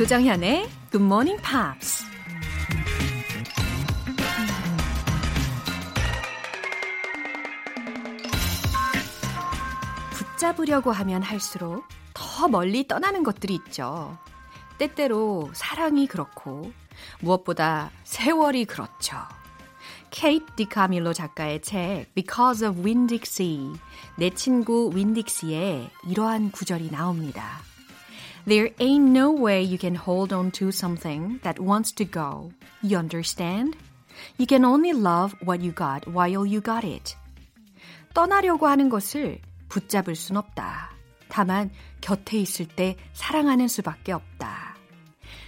조정현의 Good Morning Pops. 붙잡으려고 하면 할수록 더 멀리 떠나는 것들이 있죠. 때때로 사랑이 그렇고 무엇보다 세월이 그렇죠. 케이트 디카밀로 작가의 책 Because of Winn-Dixie 내 친구 윈딕시에 이러한 구절이 나옵니다. There ain't no way you can hold on to something that wants to go. You understand? You can only love what you got while you got it. 떠나려고 하는 것을 붙잡을 순 없다. 다만 곁에 있을 때 사랑하는 수밖에 없다.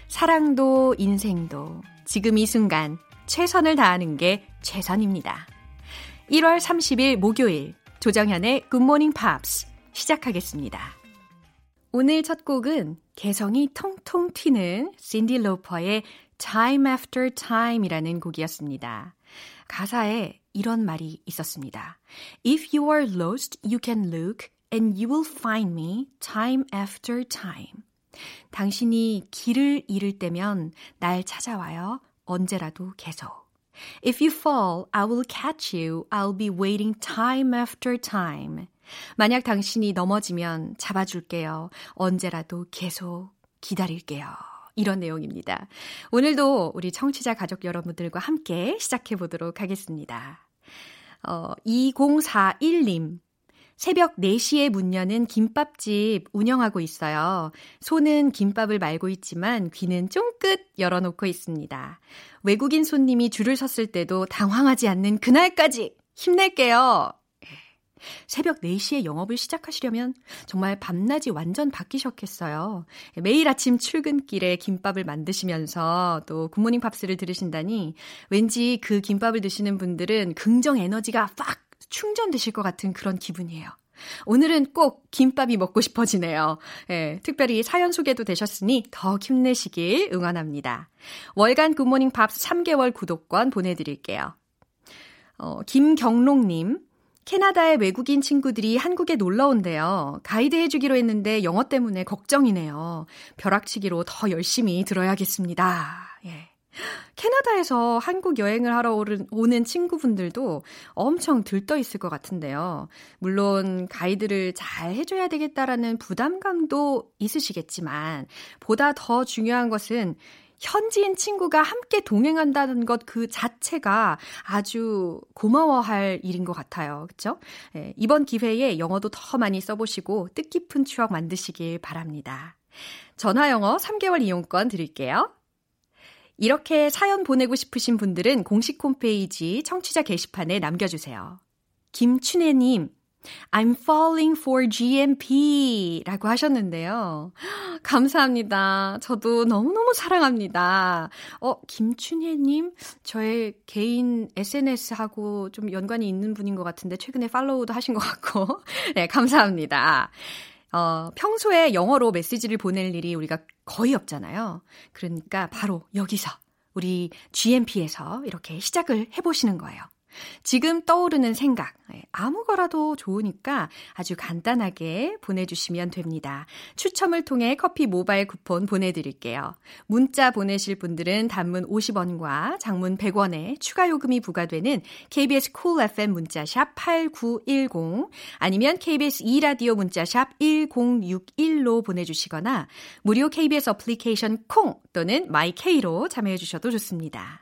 사랑도 인생도 지금 이 순간 최선을 다하는 게 최선입니다. 1월 30일 목요일 조정현의 굿모닝 팝스 시작하겠습니다. 오늘 첫 곡은 개성이 통통 튀는 신디 로퍼의 Time After Time이라는 곡이었습니다. 가사에 이런 말이 있었습니다. If you are lost, you can look and you will find me time after time. 당신이 길을 잃을 때면 날 찾아와요. 언제라도 계속. If you fall, I will catch you. I'll be waiting time after time. 만약 당신이 넘어지면 잡아줄게요. 언제라도 계속 기다릴게요. 이런 내용입니다. 오늘도 우리 청취자 가족 여러분들과 함께 시작해 보도록 하겠습니다. 어, 2041님. 새벽 4시에 문 여는 김밥집 운영하고 있어요. 손은 김밥을 말고 있지만 귀는 쫑긋 열어놓고 있습니다. 외국인 손님이 줄을 섰을 때도 당황하지 않는 그날까지 힘낼게요. 새벽 4시에 영업을 시작하시려면 정말 밤낮이 완전 바뀌셨겠어요. 매일 아침 출근길에 김밥을 만드시면서 또 굿모닝 팝스를 들으신다니 왠지 그 김밥을 드시는 분들은 긍정 에너지가 팍 충전되실 것 같은 그런 기분이에요. 오늘은 꼭 김밥이 먹고 싶어지네요. 예, 특별히 사연 소개도 되셨으니 더 힘내시길 응원합니다. 월간 굿모닝 팝스 3개월 구독권 보내드릴게요. 어, 김경록님, 캐나다의 외국인 친구들이 한국에 놀러 온대요. 가이드 해주기로 했는데 영어 때문에 걱정이네요. 벼락치기로 더 열심히 들어야겠습니다. 예. 캐나다에서 한국 여행을 하러 오는 친구분들도 엄청 들떠 있을 것 같은데요. 물론 가이드를 잘 해줘야 되겠다라는 부담감도 있으시겠지만, 보다 더 중요한 것은 현지인 친구가 함께 동행한다는 것 그 자체가 아주 고마워할 일인 것 같아요. 예, 이번 기회에 영어도 더 많이 써보시고 뜻깊은 추억 만드시길 바랍니다. 전화 영어 3개월 이용권 드릴게요. 이렇게 사연 보내고 싶으신 분들은 공식 홈페이지 청취자 게시판에 남겨주세요. 김춘혜님, I'm falling for GMP 라고 하셨는데요. 감사합니다. 저도 너무너무 사랑합니다. 어, 김춘혜님, 저의 개인 SNS하고 좀 연관이 있는 분인 것 같은데, 최근에 팔로우도 하신 것 같고. 네, 감사합니다. 어, 평소에 영어로 메시지를 보낼 일이 우리가 거의 없잖아요. 그러니까 바로 여기서 우리 GMP에서 이렇게 시작을 해보시는 거예요. 지금 떠오르는 생각, 예, 아무 거라도 좋으니까 아주 간단하게 보내주시면 됩니다. 추첨을 통해 커피 모바일 쿠폰 보내드릴게요. 문자 보내실 분들은 단문 50원과 장문 100원에 추가 요금이 부과되는 KBS Cool FM 문자샵 8910 아니면 KBS 2라디오 문자샵 1061로 보내주시거나 무료 KBS 어플리케이션 콩 또는 마이케이로 참여해 주셔도 좋습니다.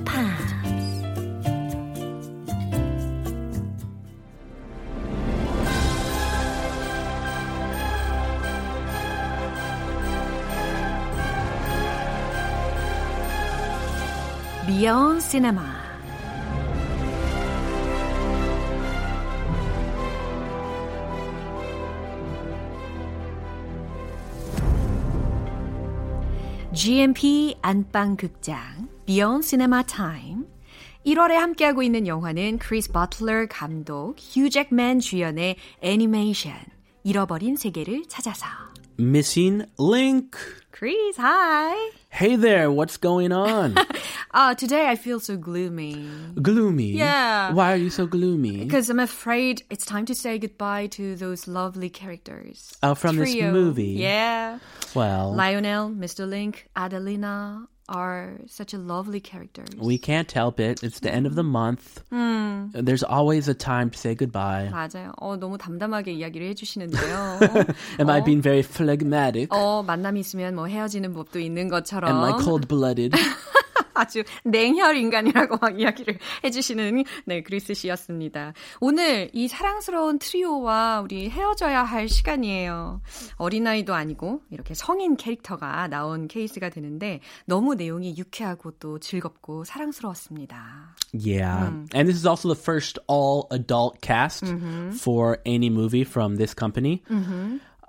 Beyond Cinema GMP 안방 극장 Beyond Cinema Time 1월에 함께하고 있는 영화는 크리스 버틀러 감독, 휴 잭맨 주연의 애니메이션 잃어버린 세계를 찾아서 Missing Link. Chris, hi. Hey there, what's going on? Uh, today I feel so gloomy. gloomy. Yeah. Why are you so gloomy? Because I'm afraid it's time to say goodbye to those lovely characters. Oh, from this movie. Yeah. well, Lionel, Mr. Link, Adelina are such a lovely characters. we can't help it. It's the end of the month. There's always a time to say goodbye. 맞아요. 어, 너무 담담하게 이야기를 해주시는데요. Am I 어, being very phlegmatic? 어, 만남이 있으면 뭐 헤어지는 법도 있는 것처럼. Am I cold-blooded? 아주 냉혈 인간이라고 막 이야기를 해주시는 네 그리스 씨였습니다. 오늘 이 사랑스러운 트리오와 우리 헤어져야 할 시간이에요. 어린아이도 아니고 이렇게 성인 캐릭터가 나온 케이스가 되는데 너무 내용이 유쾌하고 또 즐겁고 사랑스러웠습니다. Yeah. And this is also the first all adult cast for any movie from this company.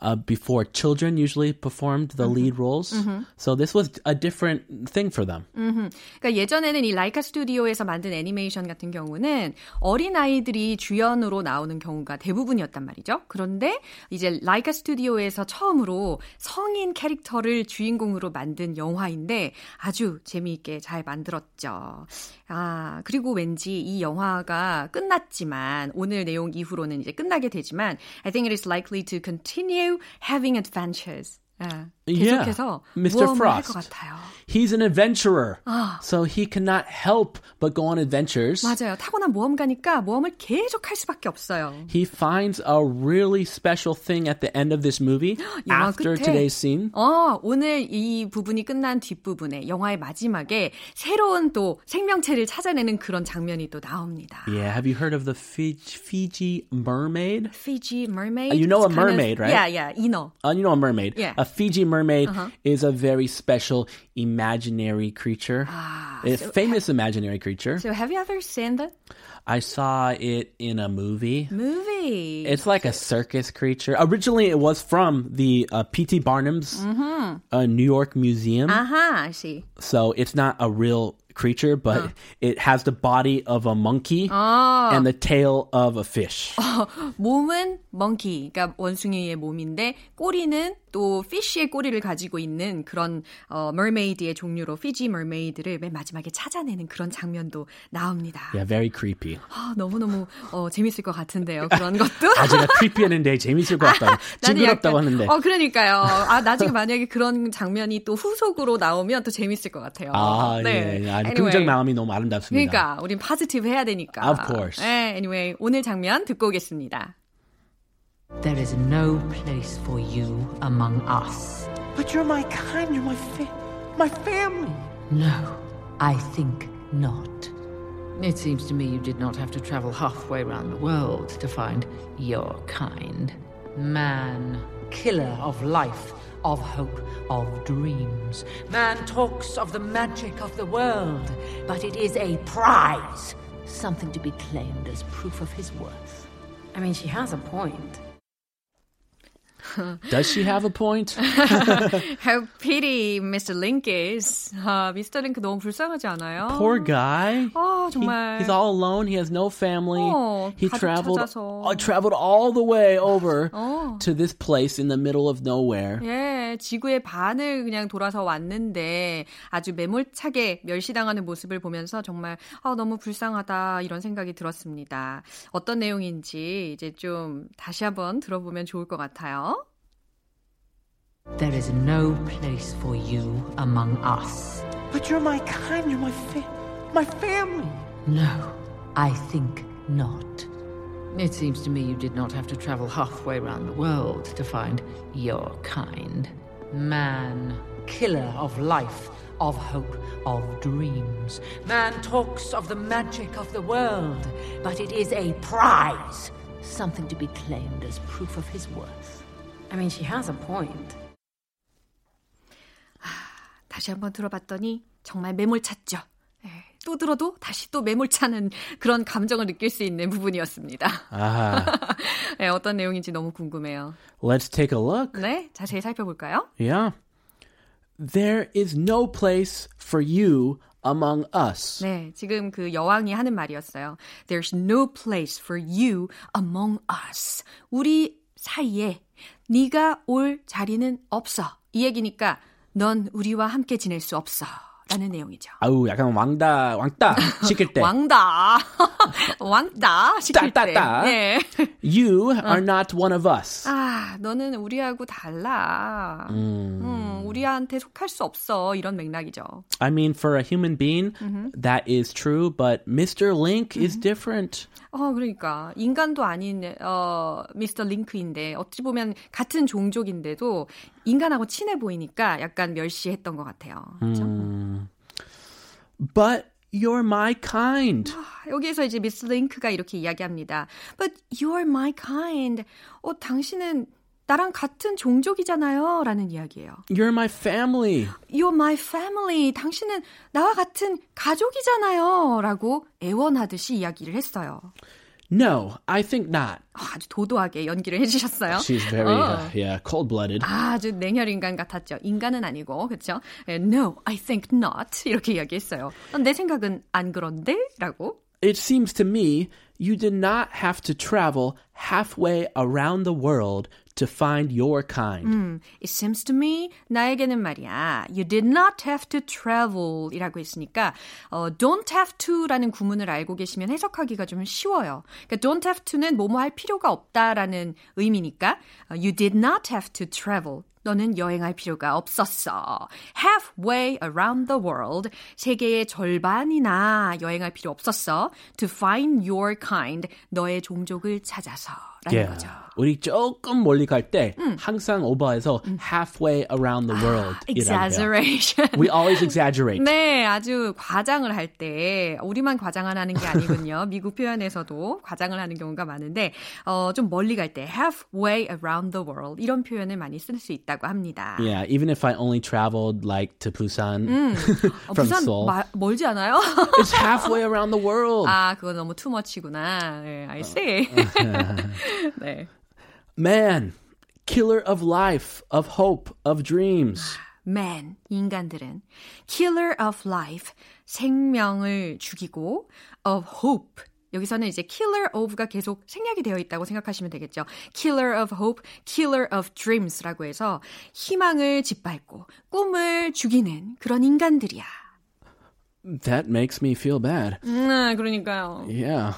Uh, before children usually performed the lead roles. So this was a different thing for them. 그러니까 예전에는 이 라이카 스튜디오에서 만든 애니메이션 같은 경우는 어린 아이들이 주연으로 나오는 경우가 대부분이었단 말이죠. 그런데 이제 라이카 스튜디오에서 처음으로 성인 캐릭터를 주인공으로 만든 영화인데 아주 재미있게 잘 만들었죠. 아, 그리고 왠지 이 영화가 끝났지만 오늘 내용 이후로는 이제 끝나게 되지만 I think it is likely to continue having adventures. 아, Yeah. 계속해서 Mr. 모험을 할 것 Frost. 같아요. He's an adventurer. So he cannot help but go on adventures. 맞아요. 타고난 모험가니까 모험을 계속 할 수밖에 없어요. He finds a really special thing at the end of this movie 영화 after 끝에. today's scene. 어, 오늘 이 부분이 끝난 뒷부분에 영화의 마지막에 새로운 또 생명체를 찾아내는 그런 장면이 또 나옵니다. Yeah, have you heard of the Fiji, Fiji mermaid? Fiji mermaid. Uh, you know a It's kind of- mermaid, right? Yeah, yeah, 인어. Uh, you know a mermaid. Yeah. A Fiji mermaid Uh-huh. is a very special imaginary creature. a famous imaginary creature. So have you ever seen that I saw it in a movie. movie? It's like a circus creature. Originally, it was from the uh, P.T. Barnum's uh, New York Museum. 아하, I see. So it's not a real creature, but it has the body of a monkey and the tail of a fish. 몸은 monkey, 그러니까 원숭이의 몸인데 꼬리는 또 fish의 꼬리를 가지고 있는 그런 어, mermaid 의 종류로 피지 mermaid를 맨 마지막에 찾아내는 그런 장면도 나옵니다. Yeah, very creepy. 아, 너무너무 어, 재밌을 것 같은데요. 그런 것도. 아, 제가 creepy했는데 재밌을 것 같다고. 징그럽다고 약간- 하는데. 어, 그러니까요. 아, 나중에 만약에 그런 장면이 또 후속으로 나오면 또 재밌을 것 같아요. 아, 네. 예. 아주 Anyway. 긍정 마음이 너무 아름답습니다. 그러니까, 우린 파지티브 해야 되니까. Of course. 네, anyway, 오늘 장면 듣고 오겠습니다. There is no place for you among us. But you're my kind, you're my fa- my family. No, I think not. It seems to me you did not have to travel halfway around the world to find your kind. Man, killer of life, of hope, of dreams. Man talks of the magic of the world, but it is a prize. Something to be claimed as proof of his worth. I mean, she has a point. Does she have a point? How pity Mr. Link is. 아, 미스터 링크 너무 불쌍하지 않아요? Poor guy. 아, He- 정말. he's all alone. He has no family. 어, he traveled uh, traveled all the way over 어. to this place in the middle of nowhere. 예, 지구의 반을 그냥 돌아서 왔는데 아주 매몰차게 멸시당하는 모습을 보면서 정말 아, 너무 불쌍하다 이런 생각이 들었습니다. 어떤 내용인지 이제 좀 다시 한번 들어보면 좋을 것 같아요. There is no place for you among us. But you're my kind, you're my fa- my family. No, I think not. It seems to me you did not have to travel halfway around the world to find your kind. Man, killer of life, of hope, of dreams. Man talks of the magic of the world, but it is a prize. Something to be claimed as proof of his worth. I mean, she has a point. 다시 한번 들어봤더니 정말 매몰찼죠. 예, 또 들어도 다시 또 매몰차는 그런 감정을 느낄 수 있는 부분이었습니다. Ah, 예, 어떤 내용인지 너무 궁금해요. let's take a look. 네, 자세히 살펴볼까요? Yeah. There is no place for you among us. 네, 지금 그 여왕이 하는 말이었어요. There's no place for you among us. 우리 사이에 네가 올 자리는 없어. 이 얘기니까 넌 우리와 함께 지낼 수 없어. 라는 내용이죠. 아우 약간 왕다 왕따 시킬 때. 왕다. 왕다 시킬 때. 따따따. 네. You are not one of us. 아, 너는 우리하고 달라. 음, 우리한테 속할 수 없어. 이런 맥락이죠. I mean, for a human being, that is true, but Mr. Link is different. 어, 그러니까 인간도 아닌 어 미스터 링크인데 어찌 보면 같은 종족인데도 인간하고 친해 보이니까 약간 멸시했던 것 같아요. 그렇죠? But you're my kind. 여기에서 이제 미스 링크가 이렇게 이야기합니다. But you're my kind. 어, 당신은 나랑 같은 종족이잖아요. 라는 이야기예요. You're my family. You're my family. 당신은 나와 같은 가족이잖아요. 라고 애원하듯이 이야기를 했어요. No, I think not. 아, 아주 도도하게 연기를 해주셨어요. She's very, 어. uh, yeah, cold-blooded. 아주 냉혈 인간 같았죠. 인간은 아니고, 그렇죠? No, I think not. 이렇게 이야기했어요. 어, 내 생각은 안 그런데? 라고. It seems to me you did not have to travel halfway around the world to find your kind. It seems to me, 나에게는 말이야. You did not have to travel 이라고 했으니까, 어, don't have to라는 구문을 알고 계시면 해석하기가 좀 쉬워요. 그러니까 don't have to는 뭐뭐 할 필요가 없다라는 의미니까, 어, you did not have to travel. 너는 여행할 필요가 없었어. Halfway around the world. 세계의 절반이나 여행할 필요 없었어. To find your kind. 너의 종족을 찾아서. 라는 거죠. 우리 조금 멀리 갈때 항상 오버해서 halfway around the world. Exaggeration. We always exaggerate. 네, 아주 과장을 할 때 우리만 과장을 하는 게 아니군요. 미국 표현에서도 과장을 하는 경우가 많은데 어, 좀 멀리 갈 때 halfway around the world 이런 표현을 많이 쓸 수 있다 고 합니다. Yeah, even if I only traveled like to Busan 어, from 부산 Seoul, 마- 멀지 않아요? it's halfway around the world. 아, 그거 너무 투머치구나. 네, I see. 네. Man, killer of life, of hope, of dreams. man, 인간들은 killer of life, 생명을 죽이고 of hope, 여기서는 이제 killer of가 계속 생략이 되어 있다고 생각하시면 되겠죠. killer of hope, killer of dreams라고 해서 희망을 짓밟고 꿈을 죽이는 그런 인간들이야. That makes me feel bad. 음, 그러니까요. Yeah.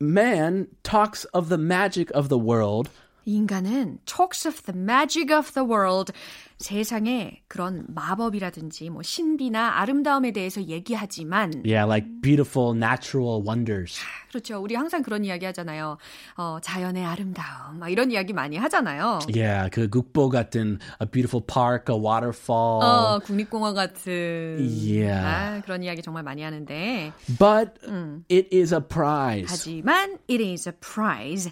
Man talks of the magic of the world, 인간은 talks of the magic of the world. 세상에 그런 마법이라든지 뭐 신비나 아름다움에 대해서 얘기하지만 yeah, like beautiful natural wonders. 그렇죠. 우리 항상 그런 이야기 하잖아요. 어, 자연의 아름다움. 막 이런 이야기 많이 하잖아요. Yeah, 그 국보 같은 a beautiful park, a waterfall. 어, 국립공원 같은 Yeah. 아, 그런 이야기 정말 많이 하는데 But it is a prize. 하지만 it is a prize.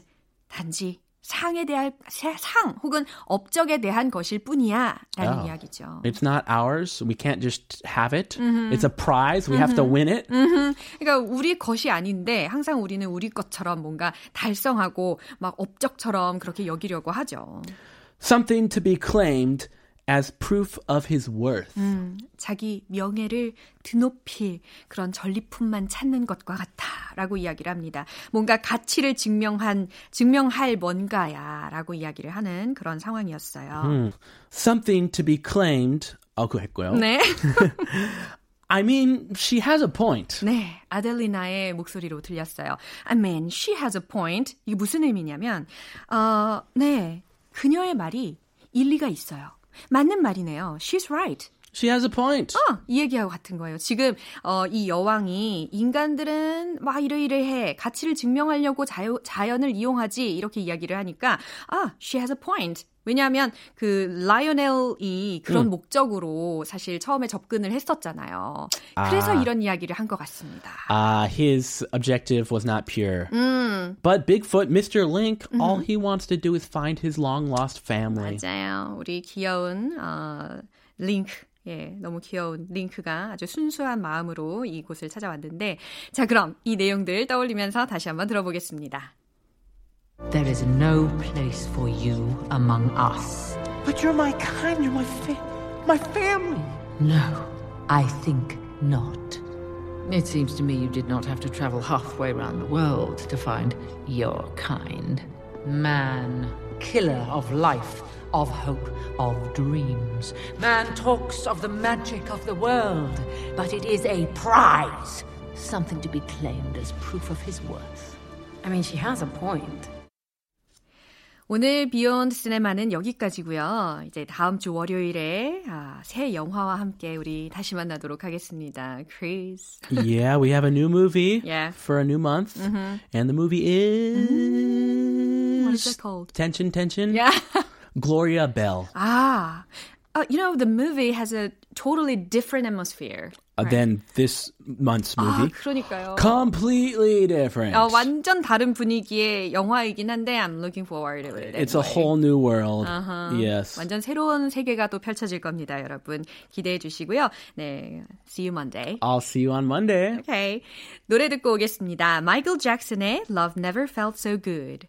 단지 상에 대한 상 혹은 업적에 대한 것일 뿐이야 라는 Oh. 이야기죠. It's not ours. We can't just have it. It's a prize. We have to win it. 그러니까 우리 것이 아닌데 항상 우리는 우리 것처럼 뭔가 달성하고 막 업적처럼 그렇게 여기려고 하죠. Something to be claimed as proof of his worth. 자기 명예를 드높일 그런 전리품만 찾는 것과 같다라고 이야기를 합니다. 뭔가 가치를 증명한 증명할 뭔가야라고 이야기를 하는 그런 상황이었어요. Something to be claimed. 어, 그거 했고요. 네. I mean, she has a point. 네, 아델리나의 목소리로 들렸어요. I mean, she has a point. 이게 무슨 의미냐면, 어, 네, 그녀의 말이 일리가 있어요. 맞는 말이네요. She's right. She has a point. 어, 이 얘기하고 같은 거예요. 지금 어, 이 여왕이 인간들은 막 이러이러해 가치를 증명하려고 자유, 자연을 이용하지 이렇게 이야기를 하니까 아, she has a point. 왜냐하면 그 라이오넬이 그런 목적으로 사실 처음에 접근을 했었잖아요. 그래서 아. 이런 이야기를 한 것 같습니다. Uh, his objective was not pure. But Bigfoot, Mr. Link, all he wants to do is find his long lost family. 맞아요. 우리 귀여운 어, 링크. 예, 너무 귀여운 링크가 아주 순수한 마음으로 이곳을 찾아왔는데 자, 그럼 이 내용들 떠올리면서 다시 한번 들어보겠습니다. There is no place for you among us. But you're my kind. You're my fa- my family. No, I think not. It seems to me you did not have to travel halfway around the world to find your kind. Man, killer of life, of hope, of dreams. Man talks of the magic of the world, but it is a prize, something to be claimed as proof of his worth. I mean, she has a point. 오늘 비욘드 시네마는 여기까지고요. 이제 다음 주 월요일에 아, 새 영화와 함께 우리 다시 만나도록 하겠습니다. Chris. yeah, we have a new movie Yeah. for a new month. And the movie is. What is it called? Tension, Tension. Yeah. Gloria Bell. Ah. Uh, you know, the movie has a totally different atmosphere. Uh, than this month's 아, movie. 그러니까요. Completely different. 어, 완전 다른 분위기의 영화이긴 한데 I'm looking forward to it. it's a whole new world. Uh-huh. Yes. 완전 새로운 세계가 또 펼쳐질 겁니다, 여러분. 기대해 주시고요. 네, see you Monday. I'll see you on Monday. Okay. 노래 듣고 오겠습니다. 마이클 잭슨의 Love Never Felt So Good.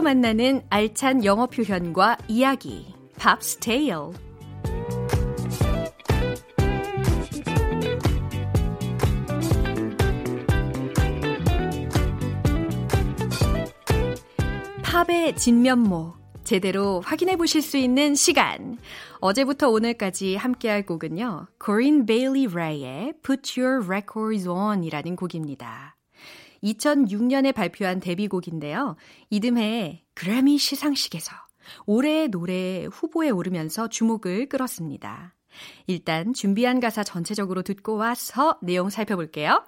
팝으로 만나는 알찬 영어 표현과 이야기. 팝스 테일. 팝의 진면모 제대로 확인해 보실 수 있는 시간. 어제부터 오늘까지 함께할 곡은요. Corinne Bailey Rae의 Put Your Records On 이라는 곡입니다. 2006년에 발표한 데뷔곡인데요. 이듬해 그래미 시상식에서 올해의 노래 후보에 오르면서 주목을 끌었습니다. 일단 준비한 가사 전체적으로 듣고 와서 내용 살펴볼게요.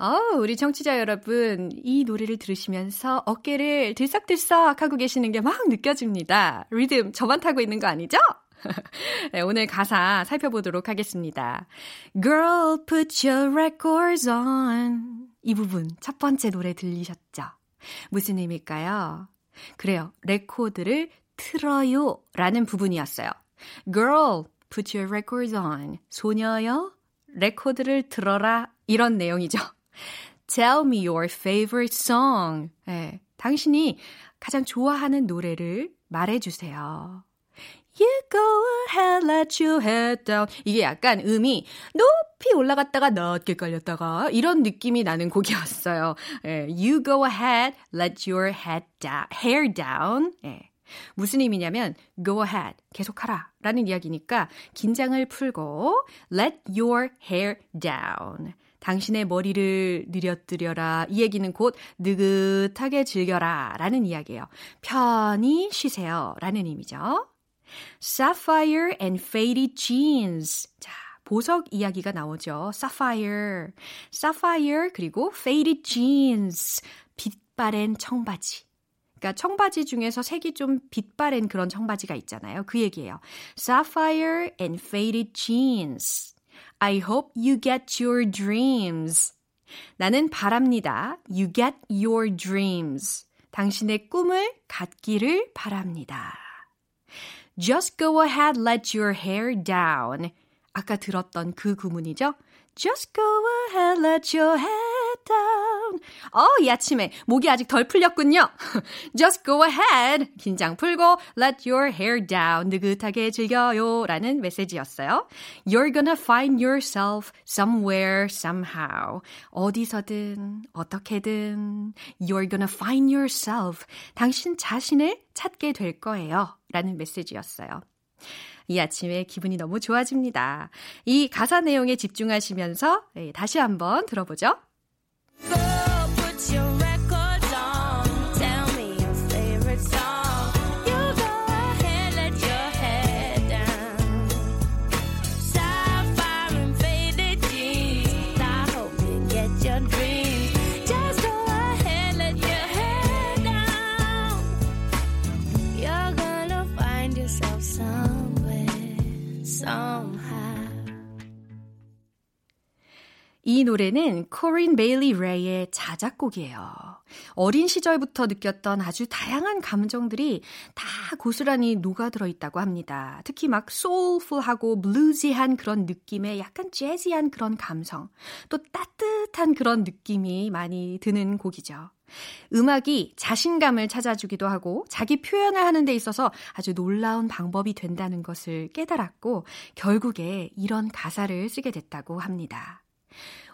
어, 우리 청취자 여러분, 이 노래를 들으시면서 어깨를 들썩들썩 하고 계시는 게 막 느껴집니다. 리듬 저만 타고 있는 거 아니죠? 네, 오늘 가사 살펴보도록 하겠습니다. Girl, put your records on. 이 부분, 첫 번째 노래 들리셨죠? 무슨 의미일까요? 그래요. 레코드를 틀어요. 라는 부분이었어요. Girl, put your records on. 소녀여, 레코드를 틀어라. 이런 내용이죠. Tell me your favorite song. 예, 당신이 가장 좋아하는 노래를 말해주세요. You go ahead, let your head down. 이게 약간 음이 높이 올라갔다가 낮게 깔렸다가 이런 느낌이 나는 곡이었어요. 예, you go ahead, let your head down, hair down. 예. 무슨 의미냐면 go ahead 계속하라 라는 이야기니까 긴장을 풀고 let your hair down 당신의 머리를 느려뜨려라 이 얘기는 곧 느긋하게 즐겨라 라는 이야기예요. 편히 쉬세요 라는 의미죠. Sapphire and faded jeans. 자, 보석 이야기가 나오죠. Sapphire. Sapphire 그리고 faded jeans. 빛바랜 청바지. 그러니까 청바지 중에서 색이 좀 빛바랜 그런 청바지가 있잖아요. 그 얘기예요. Sapphire and faded jeans. I hope you get your dreams. 나는 바랍니다. You get your dreams. 당신의 꿈을 갖기를 바랍니다. Just go ahead, let your hair down. 아까 들었던 그 구문이죠? Just go ahead, let your head down. 어, 이 아침에 목이 아직 덜 풀렸군요. Just go ahead. 긴장 풀고 let your hair down. 느긋하게 즐겨요. 라는 메시지였어요. You're gonna find yourself somewhere, somehow. 어디서든, 어떻게든. You're gonna find yourself. 당신 자신을 찾게 될 거예요. 라는 메시지였어요. 이 아침에 기분이 너무 좋아집니다. 이 가사 내용에 집중하시면서 예, 다시 한번 들어보죠. 이 노래는 코린 베일리 레이의 자작곡이에요. 어린 시절부터 느꼈던 아주 다양한 감정들이 다 고스란히 녹아들어 있다고 합니다. 특히 막 소울풀하고 블루지한 그런 느낌의 약간 재즈한 그런 감성, 또 따뜻한 그런 느낌이 많이 드는 곡이죠. 음악이 자신감을 찾아주기도 하고 자기 표현을 하는 데 있어서 아주 놀라운 방법이 된다는 것을 깨달았고 결국에 이런 가사를 쓰게 됐다고 합니다.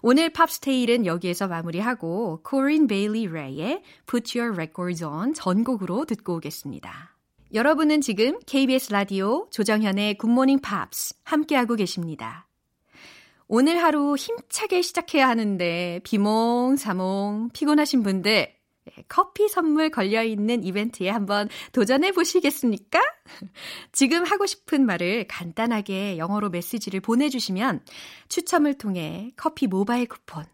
오늘 Pops Tale은 여기에서 마무리하고 코린 베일리 레이의 Put Your Records On 전곡으로 듣고 오겠습니다. 여러분은 지금 KBS 라디오 조정현의 굿모닝 팝스 함께하고 계십니다. 오늘 하루 힘차게 시작해야 하는데 비몽사몽 피곤하신 분들 커피 선물 걸려있는 이벤트에 한번 도전해 보시겠습니까? 지금 하고 싶은 말을 간단하게 영어로 메시지를 보내주시면 추첨을 통해 커피 모바일 쿠폰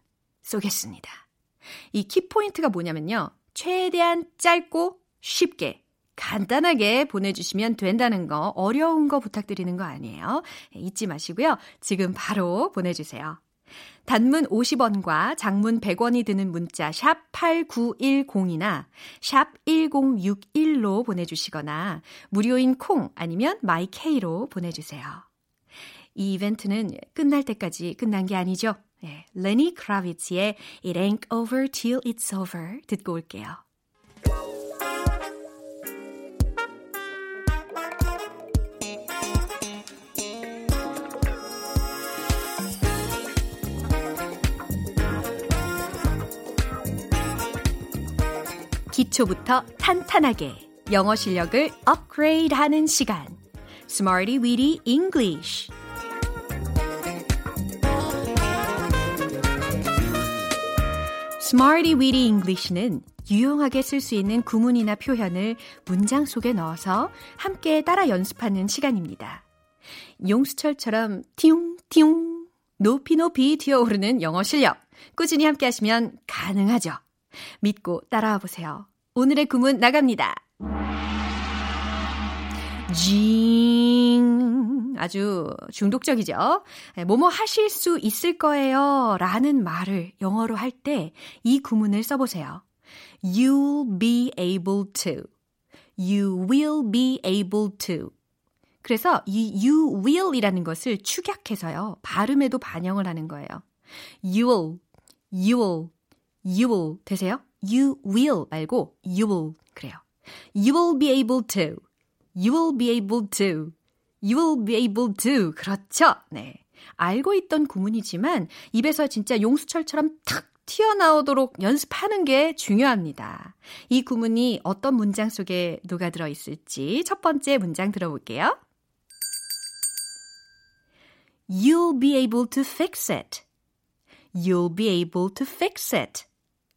쏘겠습니다. 이 키포인트가 뭐냐면요. 최대한 짧고 쉽게 간단하게 보내주시면 된다는 거 어려운 거 부탁드리는 거 아니에요. 잊지 마시고요. 지금 바로 보내주세요. 단문 50원과 장문 100원이 드는 문자 샵 8910이나 샵 1061로 보내주시거나 무료인 콩 아니면 마이케이로 보내주세요. 이 이벤트는 끝날 때까지 끝난 게 아니죠. 네, 레니 크라비츠의 It Ain't Over Till It's Over 듣고 올게요. 기초부터 탄탄하게 영어 실력을 업그레이드 하는 시간. Smarty Weedy English. Smarty Weedy English는 유용하게 쓸 수 있는 구문이나 표현을 문장 속에 넣어서 함께 따라 연습하는 시간입니다. 용수철처럼 띠웅띠웅 높이 높이 튀어오르는 영어 실력 꾸준히 함께 하시면 가능하죠. 믿고 따라와 보세요. 오늘의 구문 나갑니다. 징 아주 중독적이죠. 뭐뭐 하실 수 있을 거예요 라는 말을 영어로 할 때 이 구문을 써보세요. You'll be able to. You will be able to. 그래서 이 you will 이라는 것을 축약해서요. 발음에도 반영을 하는 거예요. You will, you will, 되세요? You will 말고 you will 그래요. You will be able to. You will be able to. You will be able to. 그렇죠. 네. 알고 있던 구문이지만 입에서 진짜 용수철처럼 탁 튀어나오도록 연습하는 게 중요합니다. 이 구문이 어떤 문장 속에 녹아들어 있을지 첫 번째 문장 들어볼게요. You'll be able to fix it. You'll be able to fix it.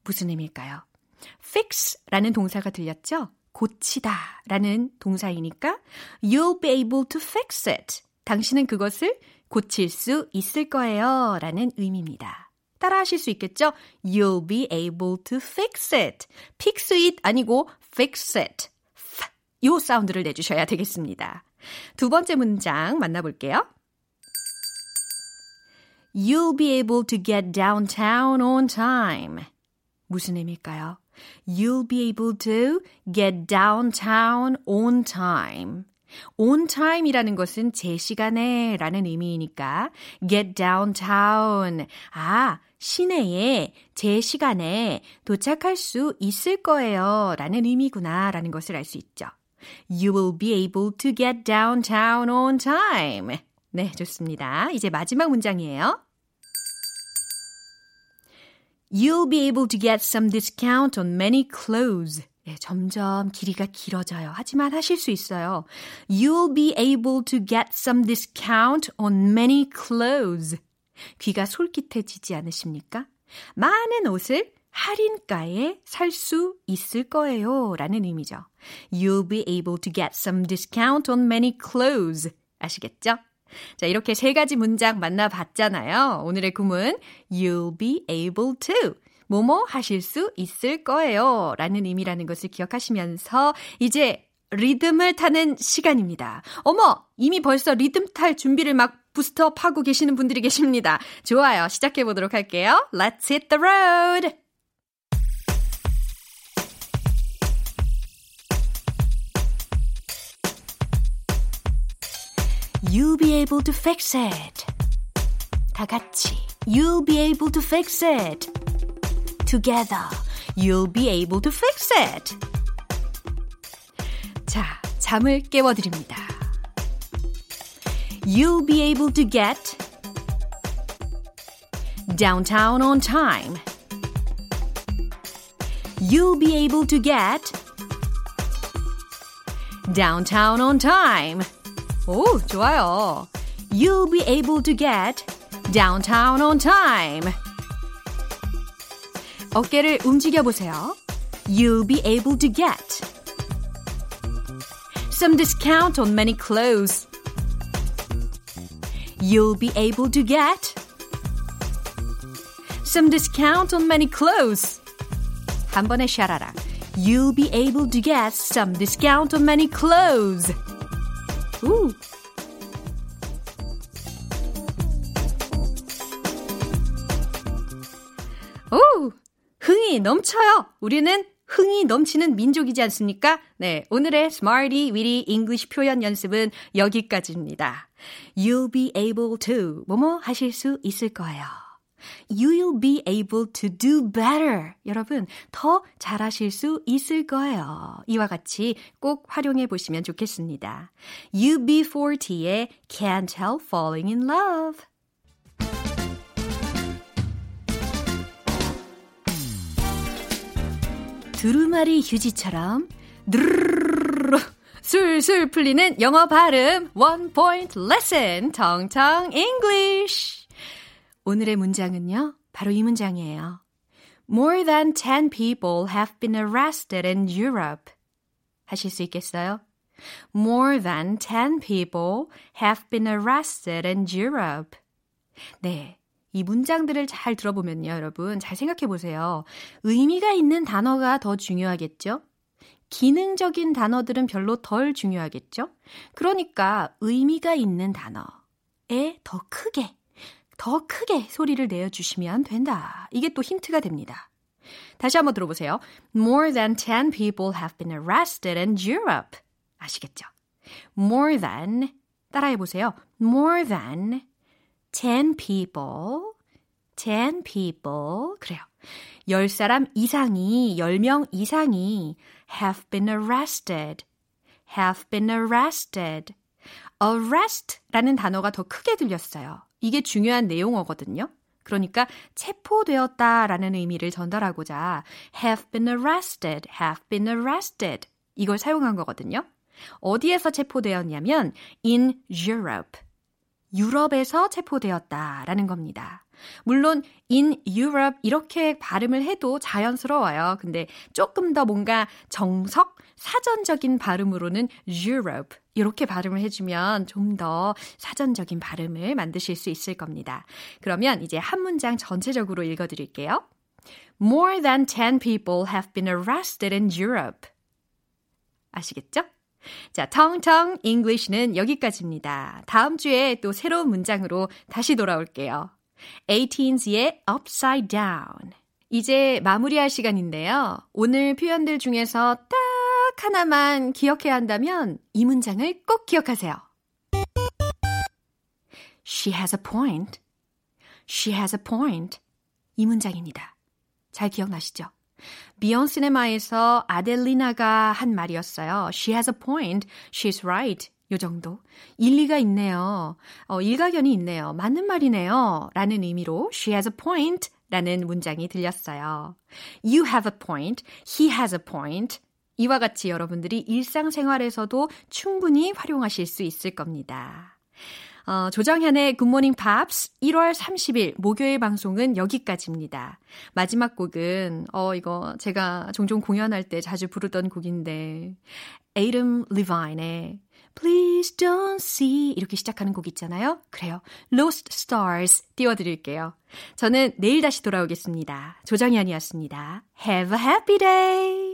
무슨 의미일까요? fix라는 동사가 들렸죠? 고치다 라는 동사이니까 you'll be able to fix it. 당신은 그것을 고칠 수 있을 거예요 라는 의미입니다. 따라 하실 수 있겠죠? You'll be able to fix it. fix it 아니고 fix it. 요 사운드를 내주셔야 되겠습니다. 두 번째 문장 만나볼게요. You'll be able to get downtown on time. 무슨 의미일까요? You'll be able to get downtown on time. on time이라는 것은 제 시간에 라는 의미이니까 get downtown. 아, 시내에 제 시간에 도착할 수 있을 거예요 라는 의미구나 라는 것을 알 수 있죠. You will be able to get downtown on time. 네, 좋습니다. 이제 마지막 문장이에요. You'll be able to get some discount on many clothes 네, 점점 길이가 길어져요. 하지만 하실 수 있어요. You'll be able to get some discount on many clothes. 귀가 솔깃해지지 않으십니까? 많은 옷을 할인가에 살 수 있을 거예요. 라는 의미죠. You'll be able to get some discount on many clothes. 아시겠죠? 자, 이렇게 세 가지 문장 만나봤잖아요. 오늘의 구문, you'll be able to. 뭐뭐 하실 수 있을 거예요. 라는 의미라는 것을 기억하시면서 이제 리듬을 타는 시간입니다. 어머! 이미 벌써 리듬 탈 준비를 막 부스트업 하고 계시는 분들이 계십니다. 좋아요. 시작해 보도록 할게요. Let's hit the road! You'll be able to fix it. 다 같이. You'll be able to fix it. Together. You'll be able to fix it. 자, 잠을 깨워드립니다. You'll be able to get downtown on time. You'll be able to get downtown on time. 오, 좋아요. You'll be able to get downtown on time. 어깨를 움직여 보세요. You'll be able to get some discount on many clothes. You'll be able to get some discount on many clothes. 한 번에 샤라라. You'll be able to get some discount on many clothes. 우. 오, 흥이 넘쳐요. 우리는 흥이 넘치는 민족이지 않습니까? 네, 오늘의 Smarty Weedy English 표현 연습은 여기까지입니다. You'll be able to 뭐뭐 하실 수 있을 거예요. You'll be able to do better. 여러분, 더 잘하실 수 있을 거예요. 이와 같이 꼭 활용해 보시면 좋겠습니다. UB40의 Can't Help Falling in Love. 두루마리 휴지처럼 드르르르 술술 풀리는 영어 발음 원 포인트 레슨 정청 English 오늘의 문장은요 바로 이 문장이에요 More than 10 people have been arrested in Europe 하실 수 있겠어요? More than 10 people have been arrested in Europe 네, 이 문장들을 잘 들어보면요, 여러분. 잘 생각해 보세요. 의미가 있는 단어가 더 중요하겠죠? 기능적인 단어들은 별로 덜 중요하겠죠? 그러니까 의미가 있는 단어에 더 크게, 더 크게 소리를 내어주시면 된다. 이게 또 힌트가 됩니다. 다시 한번 들어보세요. More than 10 people have been arrested in Europe. 아시겠죠? More than, 따라해보세요. More than 10 people, 10 people. 그래요. 10사람 이상이, 10명 이상이 have been arrested, have been arrested. Arrest 라는 단어가 더 크게 들렸어요. 이게 중요한 내용어거든요. 그러니까 체포되었다 라는 의미를 전달하고자 have been arrested, have been arrested 이걸 사용한 거거든요. 어디에서 체포되었냐면 in Europe. 유럽에서 체포되었다라는 겁니다. 물론 in Europe 이렇게 발음을 해도 자연스러워요. 근데 조금 더 뭔가 정석 사전적인 발음으로는 Europe 이렇게 발음을 해주면 좀 더 사전적인 발음을 만드실 수 있을 겁니다. 그러면 이제 한 문장 전체적으로 읽어드릴게요. More than 10 people have been arrested in Europe. 아시겠죠? 자, 텅텅 English는 여기까지입니다. 다음 주에 또 새로운 문장으로 다시 돌아올게요. 18s의 Upside Down. 이제 마무리할 시간인데요. 오늘 표현들 중에서 딱 하나만 기억해야 한다면 이 문장을 꼭 기억하세요. She has a point. She has a point. 이 문장입니다. 잘 기억나시죠? 비욘 시네마에서 아델리나가 한 말이었어요. She has a point. She's right. 요 정도. 일리가 있네요. 어, 일가견이 있네요. 맞는 말이네요. 라는 의미로 she has a point 라는 문장이 들렸어요. You have a point. He has a point. 이와 같이 여러분들이 일상생활에서도 충분히 활용하실 수 있을 겁니다. 어, 조정현의 굿모닝 팝스 1월 30일 목요일 방송은 여기까지입니다. 마지막 곡은 어 이거 제가 종종 공연할 때 자주 부르던 곡인데 애덤 리바인의 Please don't see 이렇게 시작하는 곡 있잖아요. 그래요. Lost Stars 띄워드릴게요. 저는 내일 다시 돌아오겠습니다. 조정현이었습니다. Have a happy day!